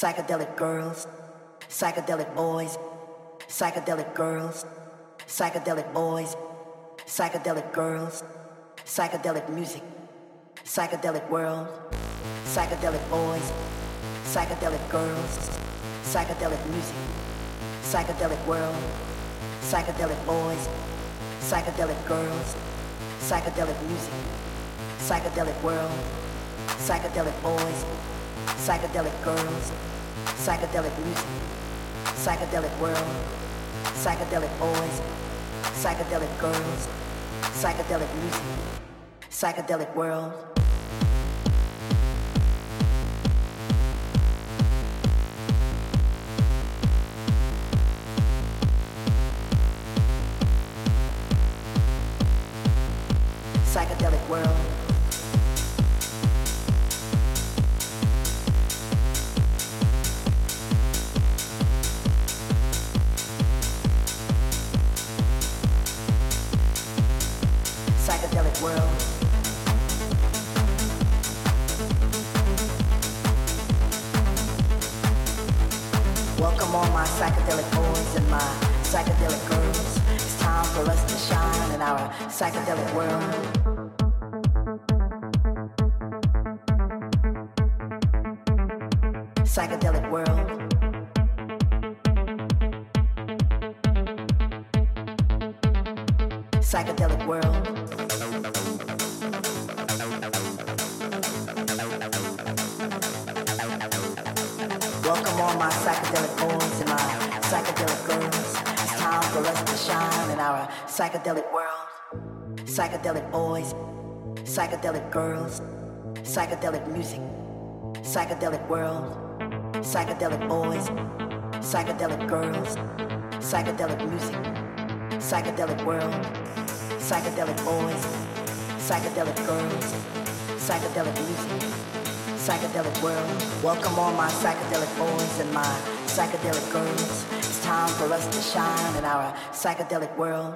psychedelic girls, psychedelic boys, psychedelic girls, psychedelic boys, psychedelic girls, psychedelic music, psychedelic world, psychedelic boys, psychedelic girls, psychedelic music, psychedelic world, psychedelic boys, psychedelic girls, psychedelic music, psychedelic world, psychedelic boys, psychedelic girls, psychedelic music, psychedelic world, psychedelic boys, psychedelic girls, psychedelic music, psychedelic world. Psychedelic girls, psychedelic music, psychedelic world. Psychedelic boys, psychedelic girls, psychedelic music, psychedelic world. Psychedelic boys, psychedelic girls, psychedelic music psychedelic world. Welcome all my psychedelic boys and my psychedelic girls. It's time for us to shine in our psychedelic world.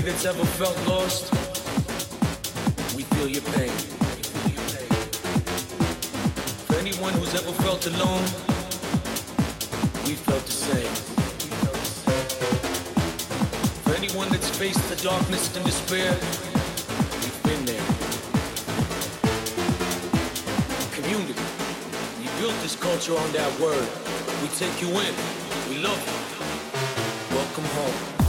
Anybody that's ever felt lost, we feel your pain. For anyone who's ever felt alone, we felt the same. For anyone that's faced the darkness and despair, we've been there. Community, we built this culture on that word. We take you in, we love you. Welcome home.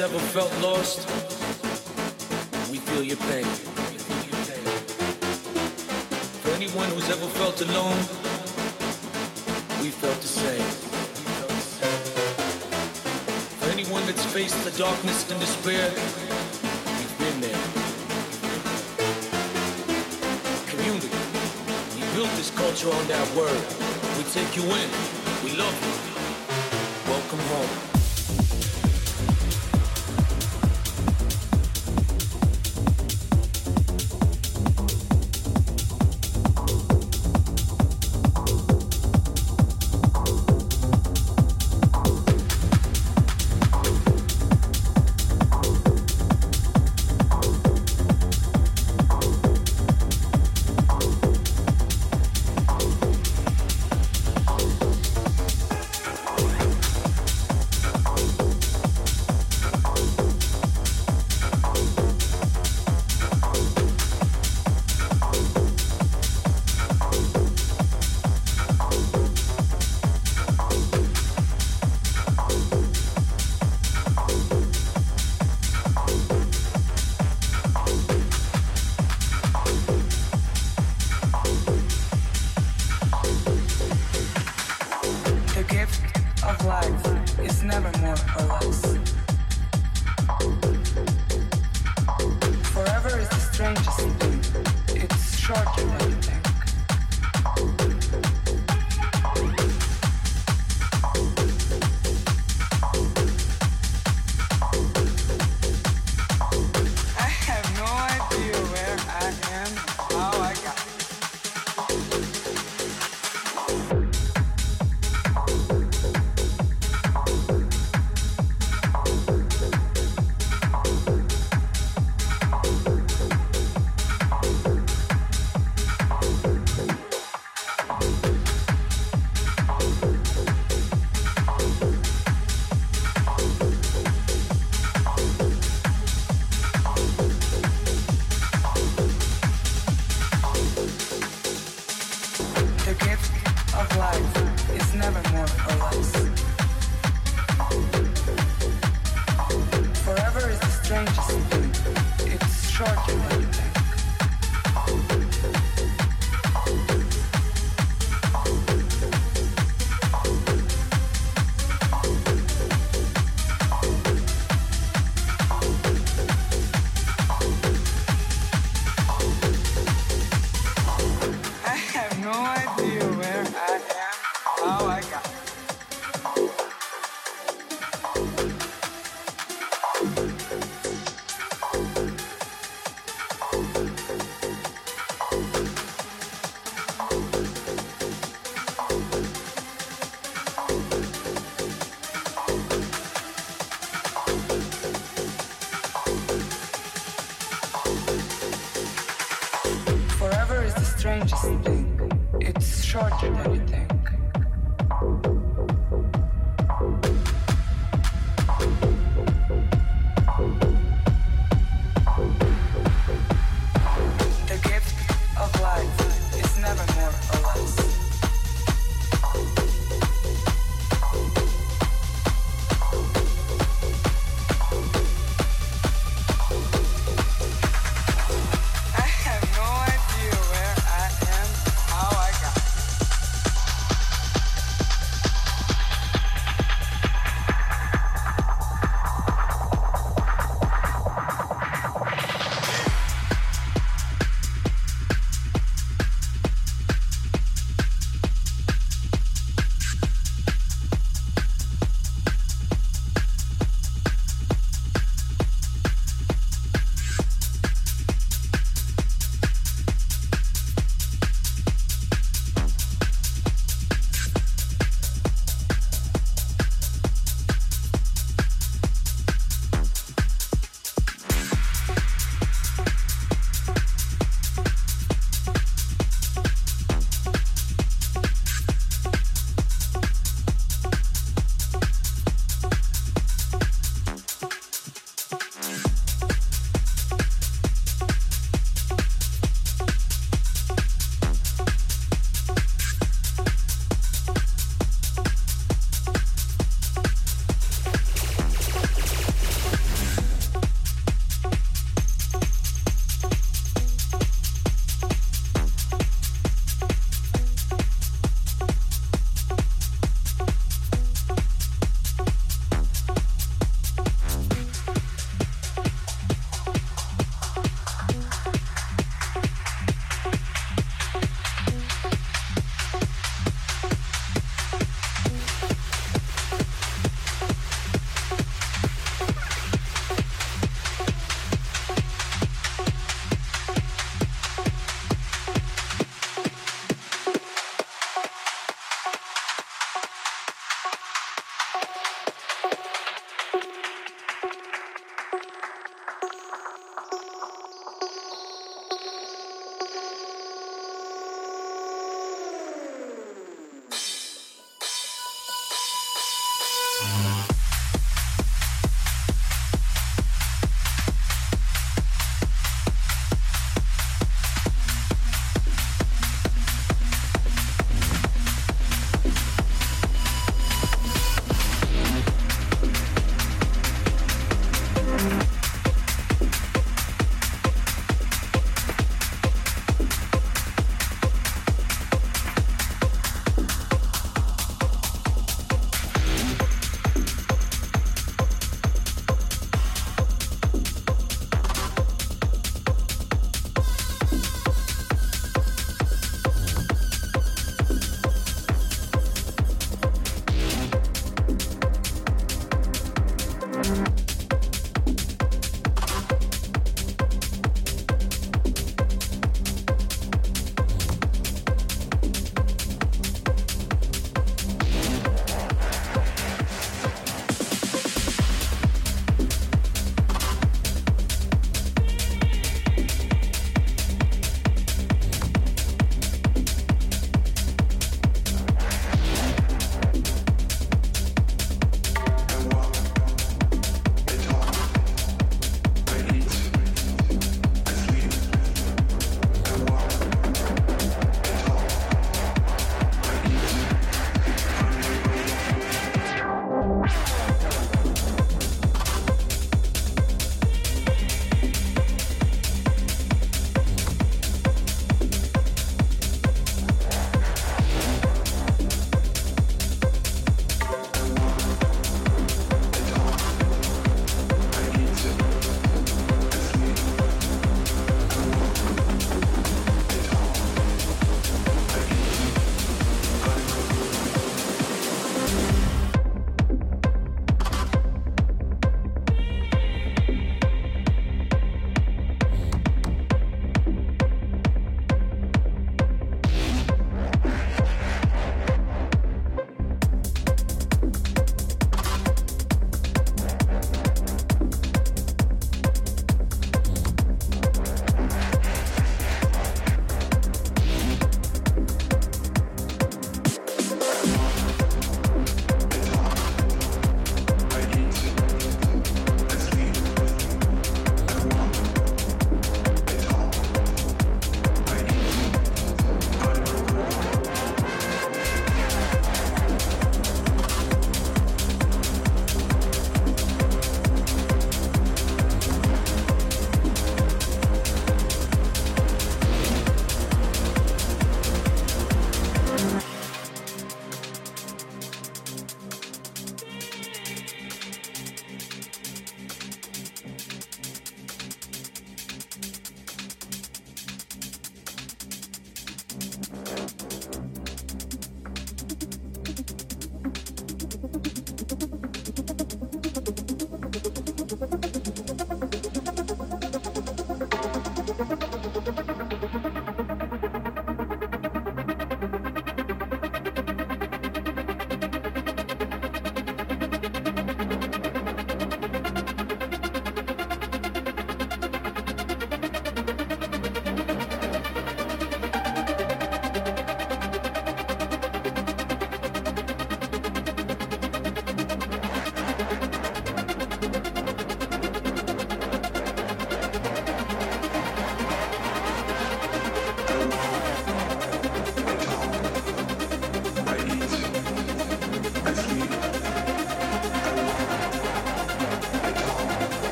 Ever felt lost, we feel your pain. For anyone who's ever felt alone, we felt the same. For anyone that's faced the darkness and despair, we've been there. Community, we built this culture on that word. We take you in, we love you. Welcome home.